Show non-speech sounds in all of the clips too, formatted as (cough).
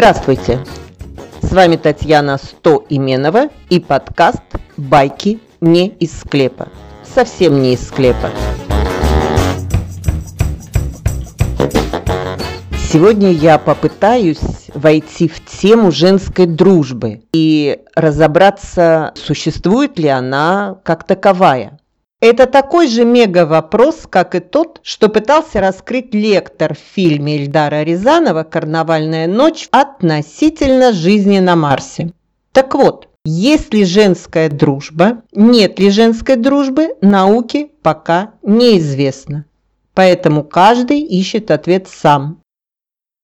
Здравствуйте! С вами Татьяна Стоименова и подкаст «Байки не из склепа». Совсем не из склепа. Сегодня я попытаюсь войти в тему женской дружбы и разобраться, существует ли она как таковая. Это такой же мега-вопрос, как и тот, что пытался раскрыть лектор в фильме Ильдара Рязанова «Карнавальная ночь» относительно жизни на Марсе. Так вот, есть ли женская дружба, нет ли женской дружбы, науке пока неизвестно. Поэтому каждый ищет ответ сам.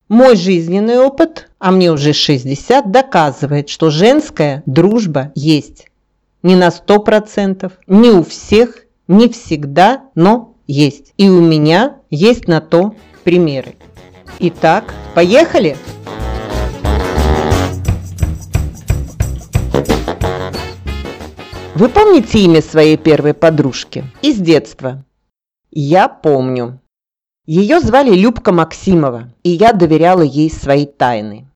Мой жизненный опыт, а мне уже 60, доказывает, что женская дружба есть. Не на 100%, не у всех не всегда, но есть. И у меня есть на то примеры. Итак, поехали! Вы помните имя своей первой подружки? Из детства. Я помню. Ее звали Любка Максимова, и я доверяла ей свои тайны.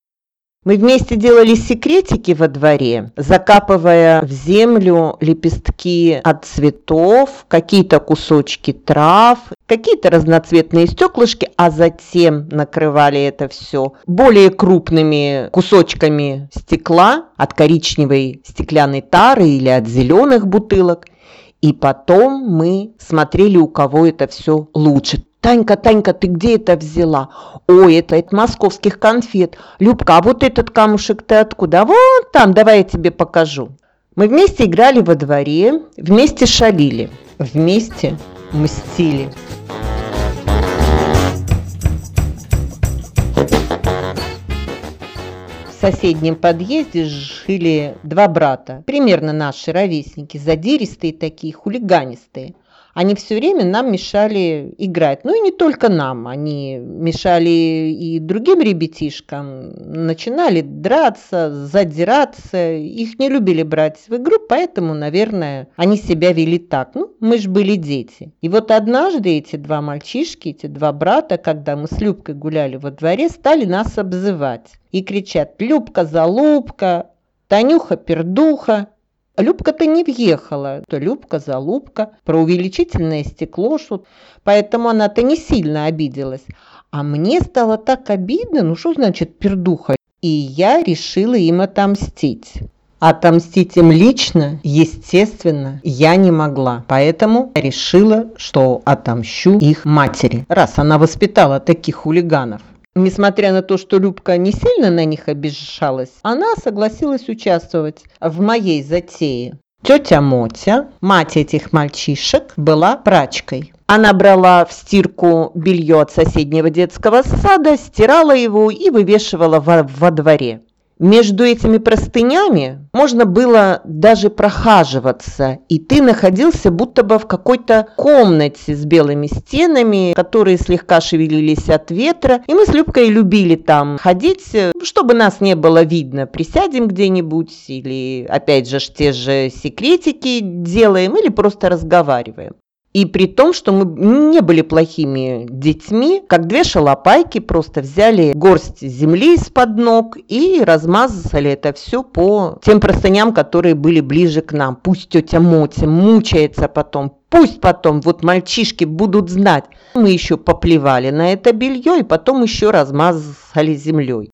Мы вместе делали секретики во дворе, закапывая в землю лепестки от цветов, какие-то кусочки трав, какие-то разноцветные стеклышки, а затем накрывали это все более крупными кусочками стекла от коричневой стеклянной тары или от зеленых бутылок. И потом мы смотрели, у кого это все лучше. «Танька, Танька, ты где это взяла?» «Ой, это от московских конфет. Любка, а вот этот камушек ты откуда?» «Вот там, давай я тебе покажу». Мы вместе играли во дворе, вместе шалили, вместе мстили. В соседнем подъезде жили два брата, примерно наши ровесники, задиристые такие, хулиганистые – они все время нам мешали играть. Ну и не только нам, они мешали и другим ребятишкам. Начинали драться, задираться. Их не любили брать в игру, поэтому, наверное, они себя вели так. Ну, мы же были дети. И вот однажды эти два мальчишки, эти два брата, когда мы с Любкой гуляли во дворе, стали нас обзывать. И кричат «Любка-залупка», «Танюха-пердуха». Любка-то не въехала, то Любка-залупка, про увеличительное стекло, что поэтому она-то не сильно обиделась. А мне стало так обидно, ну что значит пердуха? И я решила им отомстить. Отомстить им лично, естественно, я не могла. Поэтому решила, что отомщу их матери, раз она воспитала таких хулиганов. Несмотря на то, что Любка не сильно на них обижалась, она согласилась участвовать в моей затее. Тетя Мотя, мать этих мальчишек, была прачкой. Она брала в стирку белье от соседнего детского сада, стирала его и вывешивала во, во дворе. Между этими простынями можно было даже прохаживаться, и ты находился будто бы в какой-то комнате с белыми стенами, которые слегка шевелились от ветра, и мы с Любкой любили там ходить, чтобы нас не было видно. Присядем где-нибудь или, опять же, те же секретики делаем или просто разговариваем. И при том, что мы не были плохими детьми, как две шалопайки просто взяли горсть земли из-под ног и размазали это все по тем простыням, которые были ближе к нам. Пусть тетя Мотя мучается потом, пусть потом вот мальчишки будут знать. Мы еще поплевали на это белье и потом еще размазали землей.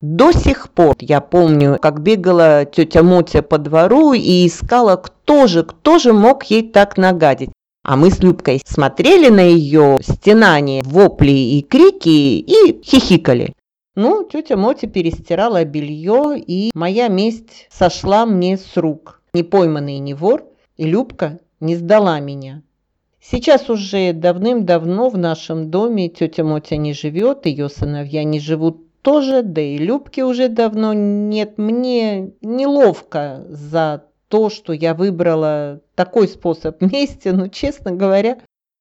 До сих пор я помню, как бегала тетя Мотя по двору и искала, кто же, кто же мог ей так нагадить. А мы с Любкой смотрели на ее стенание, вопли и крики и хихикали. Ну, тетя Мотя перестирала белье, и моя месть сошла мне с рук. Не пойманный не вор, и Любка не сдала меня. Сейчас уже давным-давно в нашем доме тетя Мотя не живет, ее сыновья не живут тоже, да и Любки уже давно нет. Мне неловко за то, что я выбрала такой способ мести, но, честно говоря,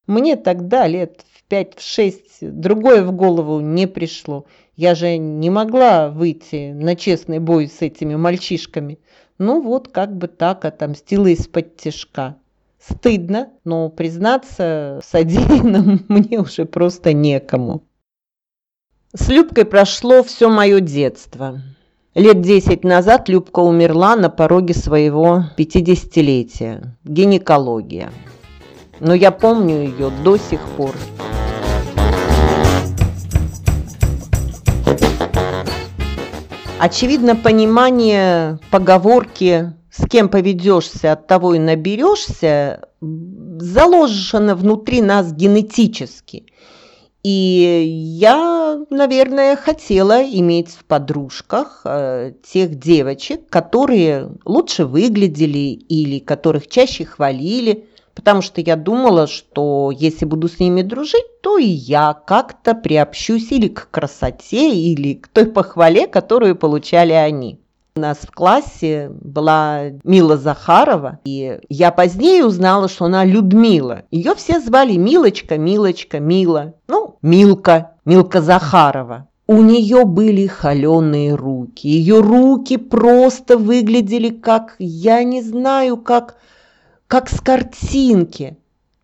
мне тогда лет в 5-6 другое в голову не пришло. Я же не могла выйти на честный бой с этими мальчишками. Ну вот, как бы так отомстила из-под тяжка. Стыдно, но признаться в содеянном (laughs) мне уже просто некому. С Любкой прошло все мое детство. Лет десять назад Любка умерла на пороге своего 50-летия. Гинекология. Но я помню ее до сих пор. Очевидно, понимание поговорки «с кем поведешься, от того и наберешься» заложено внутри нас генетически. И я, наверное, хотела иметь в подружках э, тех девочек, которые лучше выглядели или которых чаще хвалили, потому что я думала, что если буду с ними дружить, то и я как-то приобщусь или к красоте, или к той похвале, которую получали они. У нас в классе была Мила Захарова, и я позднее узнала, что она Людмила. Ее все звали Милочка, Милочка, Мила. Ну, Милка, Милка Захарова. У нее были холеные руки. Ее руки просто выглядели как, я не знаю, как как с картинки.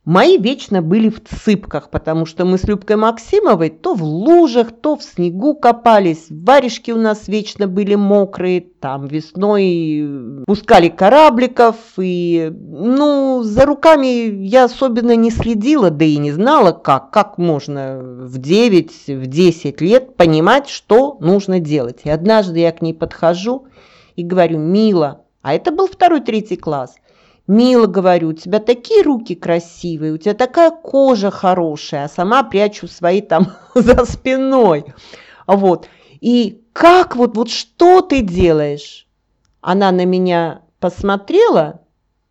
Мои вечно были в цыпках, потому что мы с Любкой Максимовой то в лужах, то в снегу копались. Варежки у нас вечно были мокрые, там весной пускали корабликов. И, ну, за руками я особенно не следила, да и не знала, как. Как можно в 9, в 10 лет понимать, что нужно делать. И однажды я к ней подхожу и говорю, Мила, а это был второй-третий класс – Мила, говорю, у тебя такие руки красивые, у тебя такая кожа хорошая, а сама прячу свои там (laughs) за спиной. Вот. И как вот, вот что ты делаешь? Она на меня посмотрела,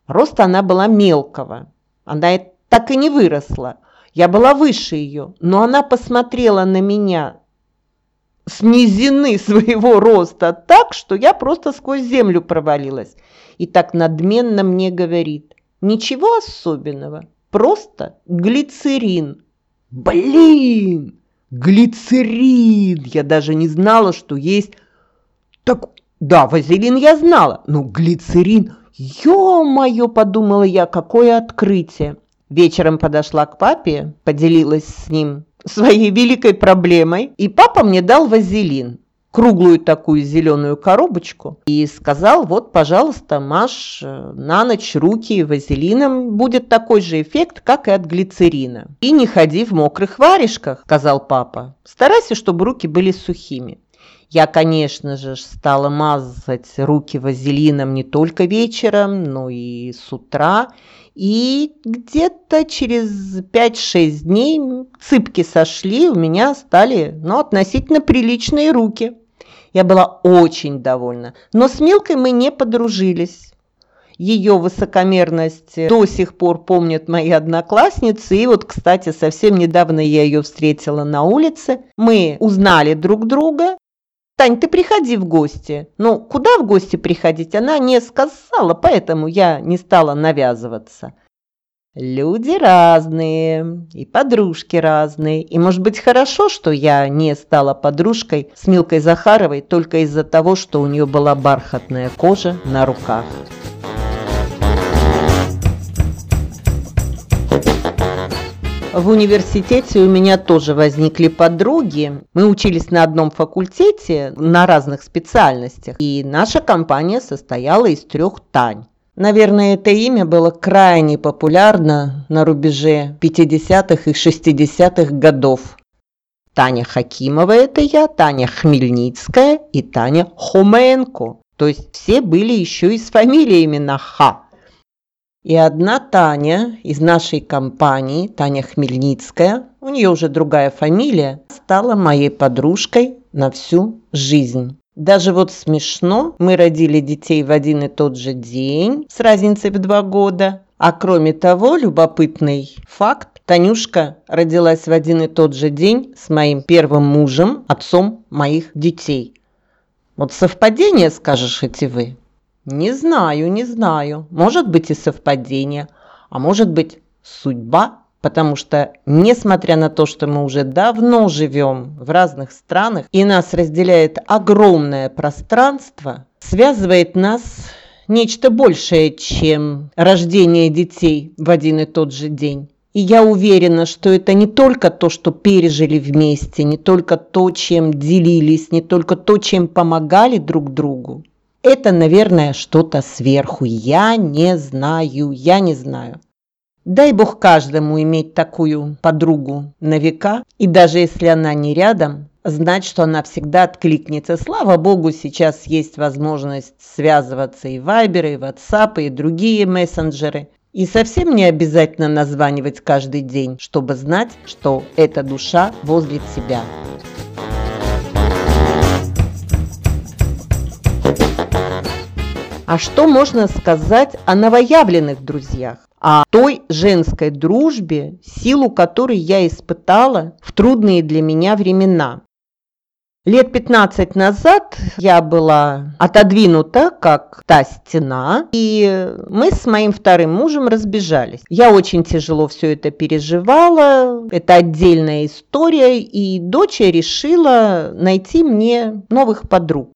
рост она была мелкого. Она так и не выросла. Я была выше ее, но она посмотрела на меня с низины (laughs) своего роста так, что я просто сквозь землю провалилась и так надменно мне говорит. Ничего особенного, просто глицерин. Блин, глицерин! Я даже не знала, что есть... Так, да, вазелин я знала, но глицерин... Ё-моё, подумала я, какое открытие. Вечером подошла к папе, поделилась с ним своей великой проблемой, и папа мне дал вазелин круглую такую зеленую коробочку и сказал, вот, пожалуйста, Маш, на ночь руки вазелином, будет такой же эффект, как и от глицерина. И не ходи в мокрых варежках, сказал папа. Старайся, чтобы руки были сухими. Я, конечно же, стала мазать руки вазелином не только вечером, но и с утра. И где-то через 5-6 дней цыпки сошли, у меня стали ну, относительно приличные руки. Я была очень довольна. Но с Милкой мы не подружились. Ее высокомерность до сих пор помнят мои одноклассницы. И вот, кстати, совсем недавно я ее встретила на улице. Мы узнали друг друга. Тань, ты приходи в гости. Ну, куда в гости приходить, она не сказала, поэтому я не стала навязываться. Люди разные, и подружки разные. И, может быть, хорошо, что я не стала подружкой с Милкой Захаровой только из-за того, что у нее была бархатная кожа на руках. В университете у меня тоже возникли подруги. Мы учились на одном факультете, на разных специальностях. И наша компания состояла из трех Тань. Наверное, это имя было крайне популярно на рубеже 50-х и 60-х годов. Таня Хакимова – это я, Таня Хмельницкая и Таня Хоменко. То есть все были еще и с фамилиями на Х. И одна Таня из нашей компании, Таня Хмельницкая, у нее уже другая фамилия, стала моей подружкой на всю жизнь. Даже вот смешно, мы родили детей в один и тот же день с разницей в два года. А кроме того, любопытный факт, Танюшка родилась в один и тот же день с моим первым мужем, отцом моих детей. Вот совпадение, скажешь эти вы? Не знаю, не знаю. Может быть и совпадение, а может быть судьба Потому что, несмотря на то, что мы уже давно живем в разных странах, и нас разделяет огромное пространство, связывает нас нечто большее, чем рождение детей в один и тот же день. И я уверена, что это не только то, что пережили вместе, не только то, чем делились, не только то, чем помогали друг другу. Это, наверное, что-то сверху. Я не знаю, я не знаю. Дай бог каждому иметь такую подругу на века, и даже если она не рядом, знать, что она всегда откликнется. Слава богу, сейчас есть возможность связываться и Viber, и WhatsApp, и другие мессенджеры. И совсем не обязательно названивать каждый день, чтобы знать, что эта душа возле тебя. А что можно сказать о новоявленных друзьях? О той женской дружбе, силу которой я испытала в трудные для меня времена. Лет 15 назад я была отодвинута, как та стена, и мы с моим вторым мужем разбежались. Я очень тяжело все это переживала, это отдельная история, и дочь решила найти мне новых подруг.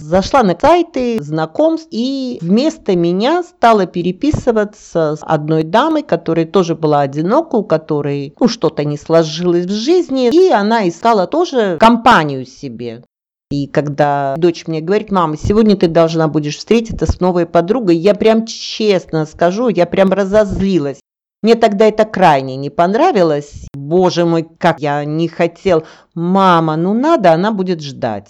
Зашла на сайты знакомств и вместо меня стала переписываться с одной дамой, которая тоже была одинока, у которой ну, что-то не сложилось в жизни, и она искала тоже компанию себе. И когда дочь мне говорит, мама, сегодня ты должна будешь встретиться с новой подругой, я прям честно скажу, я прям разозлилась. Мне тогда это крайне не понравилось. Боже мой, как я не хотел. Мама, ну надо, она будет ждать.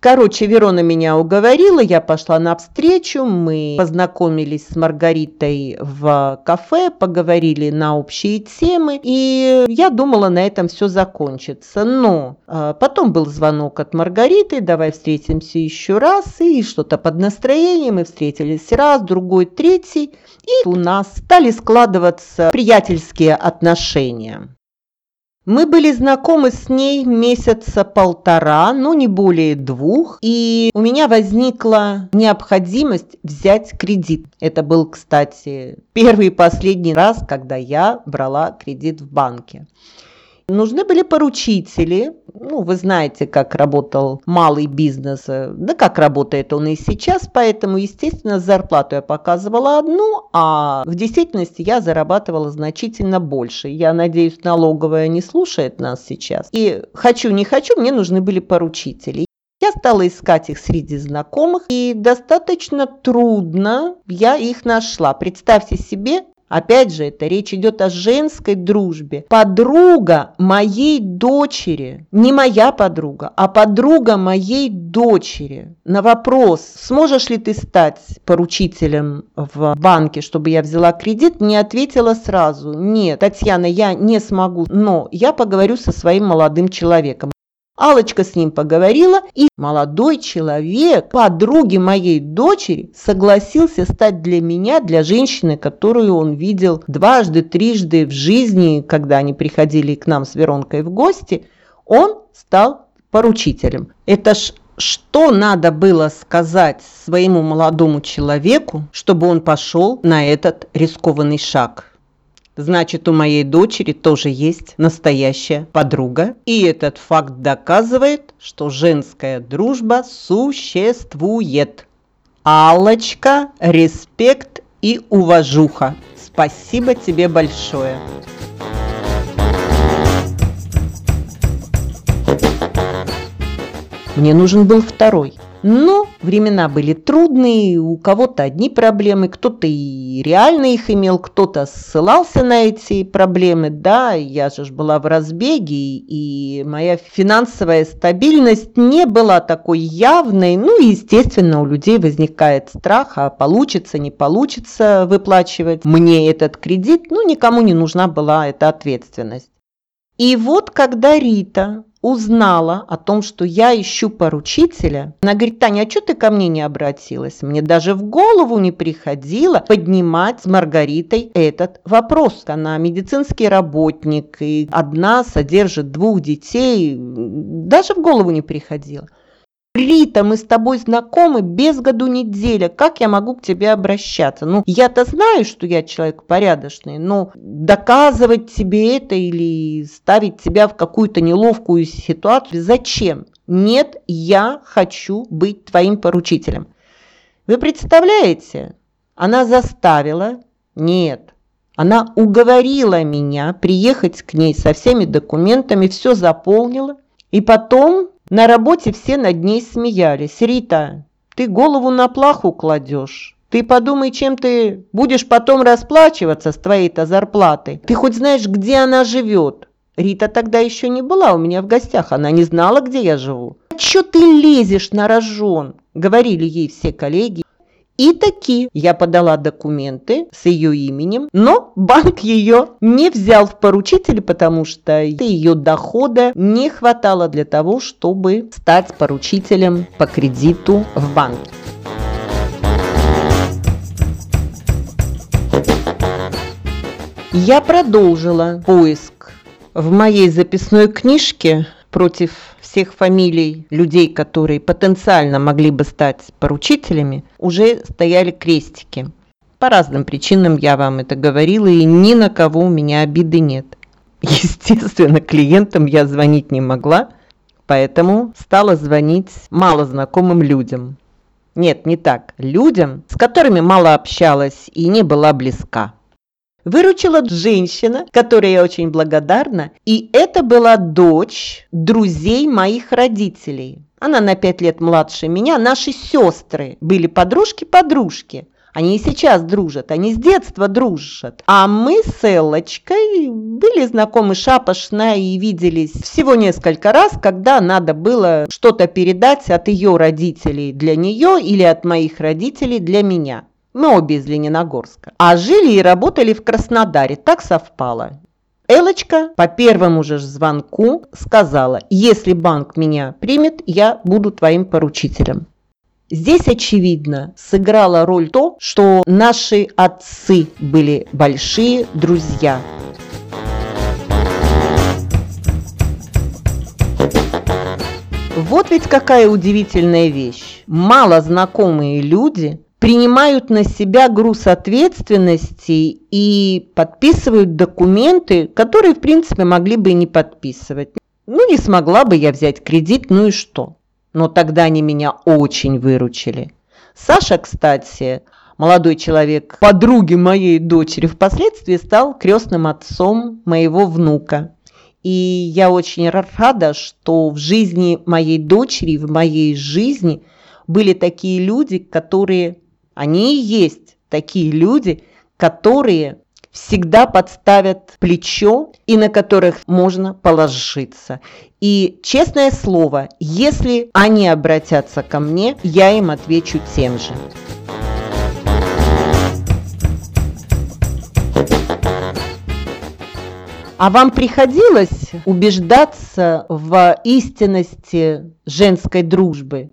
Короче, Верона меня уговорила, я пошла навстречу, мы познакомились с Маргаритой в кафе, поговорили на общие темы, и я думала, на этом все закончится. Но а, потом был звонок от Маргариты, давай встретимся еще раз, и что-то под настроением, мы встретились раз, другой, третий, и у нас стали складываться приятельские отношения. Мы были знакомы с ней месяца полтора, но не более двух, и у меня возникла необходимость взять кредит. Это был, кстати, первый и последний раз, когда я брала кредит в банке. Нужны были поручители. Ну, вы знаете, как работал малый бизнес, да как работает он и сейчас, поэтому, естественно, зарплату я показывала одну, а в действительности я зарабатывала значительно больше. Я надеюсь, налоговая не слушает нас сейчас. И хочу, не хочу, мне нужны были поручители. Я стала искать их среди знакомых, и достаточно трудно я их нашла. Представьте себе, Опять же, это речь идет о женской дружбе. Подруга моей дочери, не моя подруга, а подруга моей дочери. На вопрос, сможешь ли ты стать поручителем в банке, чтобы я взяла кредит, не ответила сразу. Нет, Татьяна, я не смогу, но я поговорю со своим молодым человеком. Алочка с ним поговорила, и молодой человек, подруги моей дочери, согласился стать для меня, для женщины, которую он видел дважды, трижды в жизни, когда они приходили к нам с Веронкой в гости, он стал поручителем. Это ж что надо было сказать своему молодому человеку, чтобы он пошел на этот рискованный шаг? Значит, у моей дочери тоже есть настоящая подруга. И этот факт доказывает, что женская дружба существует. Аллочка, респект и уважуха. Спасибо тебе большое. Мне нужен был второй. Но времена были трудные, у кого-то одни проблемы, кто-то и реально их имел, кто-то ссылался на эти проблемы. Да, я же была в разбеге, и моя финансовая стабильность не была такой явной. Ну, и, естественно, у людей возникает страх, а получится, не получится выплачивать мне этот кредит. Ну, никому не нужна была эта ответственность. И вот когда Рита узнала о том, что я ищу поручителя, она говорит, Таня, а что ты ко мне не обратилась? Мне даже в голову не приходило поднимать с Маргаритой этот вопрос. Она медицинский работник и одна содержит двух детей. Даже в голову не приходило. Рита, мы с тобой знакомы без году неделя. Как я могу к тебе обращаться? Ну, я-то знаю, что я человек порядочный, но доказывать тебе это или ставить тебя в какую-то неловкую ситуацию зачем? Нет, я хочу быть твоим поручителем. Вы представляете? Она заставила, нет, Она уговорила меня приехать к ней со всеми документами, все заполнила. И потом на работе все над ней смеялись. «Рита, ты голову на плаху кладешь. Ты подумай, чем ты будешь потом расплачиваться с твоей-то зарплатой. Ты хоть знаешь, где она живет?» Рита тогда еще не была у меня в гостях, она не знала, где я живу. «Чё ты лезешь на рожон?» – говорили ей все коллеги. И таки я подала документы с ее именем, но банк ее не взял в поручители, потому что ее дохода не хватало для того, чтобы стать поручителем по кредиту в банке. Я продолжила поиск. В моей записной книжке против всех фамилий людей, которые потенциально могли бы стать поручителями, уже стояли крестики. По разным причинам я вам это говорила, и ни на кого у меня обиды нет. (laughs) Естественно, клиентам я звонить не могла, поэтому стала звонить малознакомым людям. Нет, не так. Людям, с которыми мало общалась и не была близка выручила женщина, которой я очень благодарна, и это была дочь друзей моих родителей. Она на пять лет младше меня, наши сестры были подружки-подружки. Они и сейчас дружат, они с детства дружат. А мы с Эллочкой были знакомы шапошно и виделись всего несколько раз, когда надо было что-то передать от ее родителей для нее или от моих родителей для меня. Мы обе из Лениногорска. А жили и работали в Краснодаре. Так совпало. Элочка по первому же звонку сказала, если банк меня примет, я буду твоим поручителем. Здесь, очевидно, сыграла роль то, что наши отцы были большие друзья. Вот ведь какая удивительная вещь. Мало знакомые люди принимают на себя груз ответственности и подписывают документы, которые, в принципе, могли бы и не подписывать. Ну, не смогла бы я взять кредит, ну и что? Но тогда они меня очень выручили. Саша, кстати, молодой человек, подруги моей дочери, впоследствии стал крестным отцом моего внука. И я очень рада, что в жизни моей дочери, в моей жизни были такие люди, которые они и есть такие люди, которые всегда подставят плечо и на которых можно положиться. И честное слово, если они обратятся ко мне, я им отвечу тем же. А вам приходилось убеждаться в истинности женской дружбы?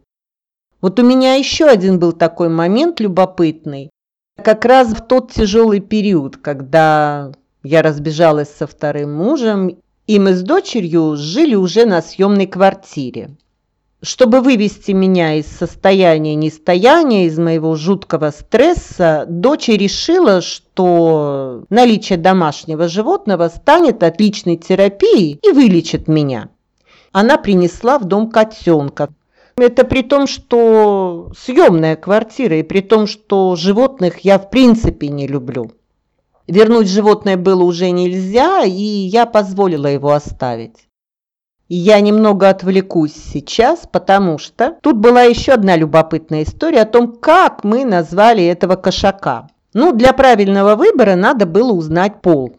Вот у меня еще один был такой момент любопытный. Как раз в тот тяжелый период, когда я разбежалась со вторым мужем, и мы с дочерью жили уже на съемной квартире. Чтобы вывести меня из состояния нестояния, из моего жуткого стресса, дочь решила, что наличие домашнего животного станет отличной терапией и вылечит меня. Она принесла в дом котенка, это при том, что съемная квартира, и при том, что животных я в принципе не люблю. Вернуть животное было уже нельзя, и я позволила его оставить. я немного отвлекусь сейчас, потому что тут была еще одна любопытная история о том, как мы назвали этого кошака. Ну, для правильного выбора надо было узнать пол.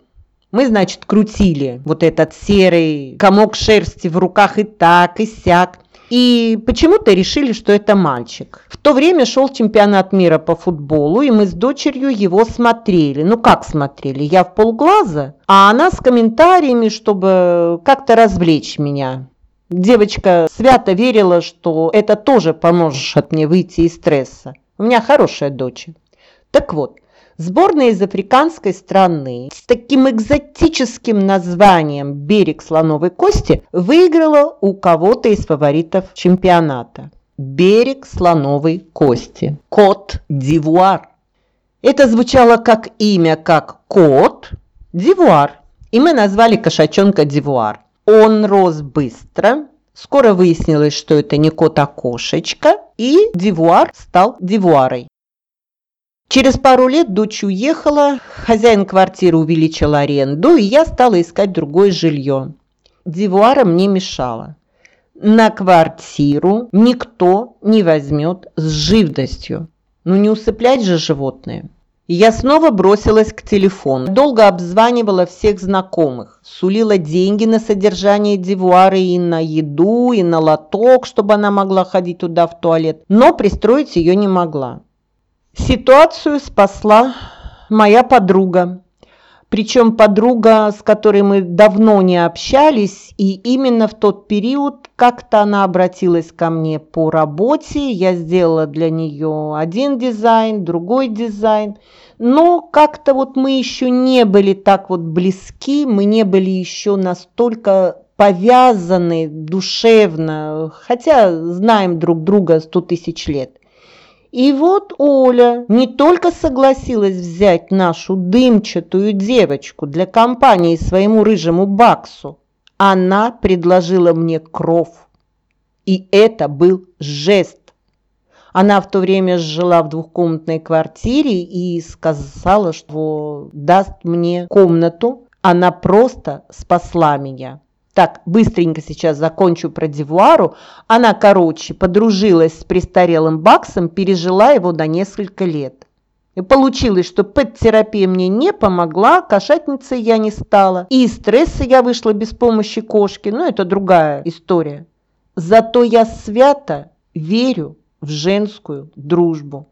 Мы, значит, крутили вот этот серый комок шерсти в руках и так, и сяк. И почему-то решили, что это мальчик. В то время шел чемпионат мира по футболу, и мы с дочерью его смотрели. Ну как смотрели? Я в полглаза, а она с комментариями, чтобы как-то развлечь меня. Девочка свято верила, что это тоже поможет мне выйти из стресса. У меня хорошая дочь. Так вот, Сборная из африканской страны с таким экзотическим названием «Берег слоновой кости» выиграла у кого-то из фаворитов чемпионата. «Берег слоновой кости». Кот Дивуар. Это звучало как имя, как кот Дивуар. И мы назвали кошачонка Дивуар. Он рос быстро, Скоро выяснилось, что это не кот, а кошечка, и Дивуар стал Дивуарой. Через пару лет дочь уехала, хозяин квартиры увеличил аренду, и я стала искать другое жилье. Дивуара мне мешала. На квартиру никто не возьмет с живностью. Ну не усыплять же животное. Я снова бросилась к телефону. Долго обзванивала всех знакомых. Сулила деньги на содержание Дивуары и на еду, и на лоток, чтобы она могла ходить туда в туалет. Но пристроить ее не могла. Ситуацию спасла моя подруга. Причем подруга, с которой мы давно не общались, и именно в тот период как-то она обратилась ко мне по работе. Я сделала для нее один дизайн, другой дизайн. Но как-то вот мы еще не были так вот близки, мы не были еще настолько повязаны душевно, хотя знаем друг друга сто тысяч лет. И вот Оля не только согласилась взять нашу дымчатую девочку для компании своему рыжему Баксу, она предложила мне кров. И это был жест. Она в то время жила в двухкомнатной квартире и сказала, что даст мне комнату. Она просто спасла меня. Так, быстренько сейчас закончу про Дивуару. Она, короче, подружилась с престарелым Баксом, пережила его до несколько лет. И получилось, что пэт-терапия мне не помогла, кошатницей я не стала. И из стресса я вышла без помощи кошки, но это другая история. Зато я свято верю в женскую дружбу.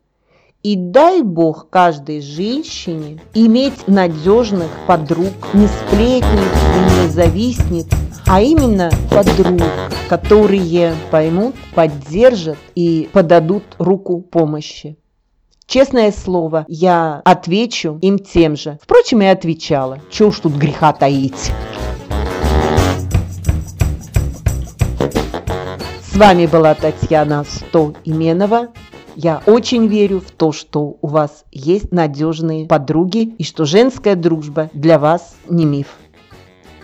И дай Бог каждой женщине иметь надежных подруг, не сплетниц и не завистниц, а именно подруг, которые поймут, поддержат и подадут руку помощи. Честное слово, я отвечу им тем же. Впрочем, и отвечала. Чего уж тут греха таить. С вами была Татьяна Сто Именова. Я очень верю в то, что у вас есть надежные подруги и что женская дружба для вас не миф.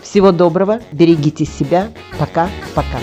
Всего доброго, берегите себя. Пока-пока.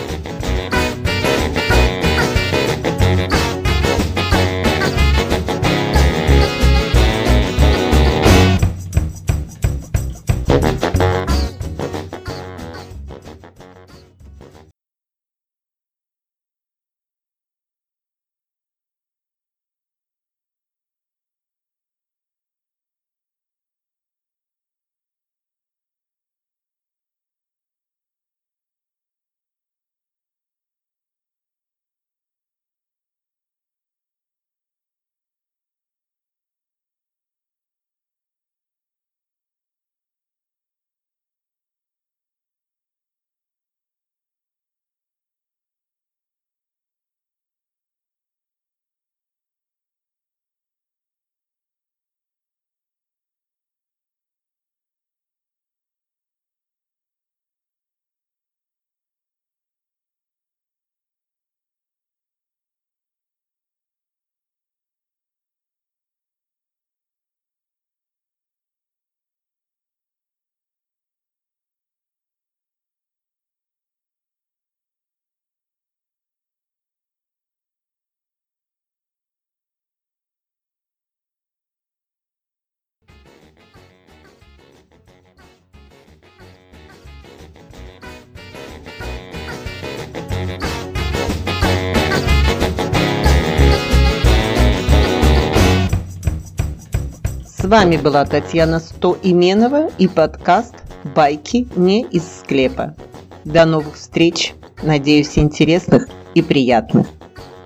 Вами была Татьяна Стоименова и подкаст «Байки не из склепа». До новых встреч, надеюсь, интересных и приятных.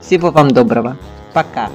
Всего вам доброго. Пока.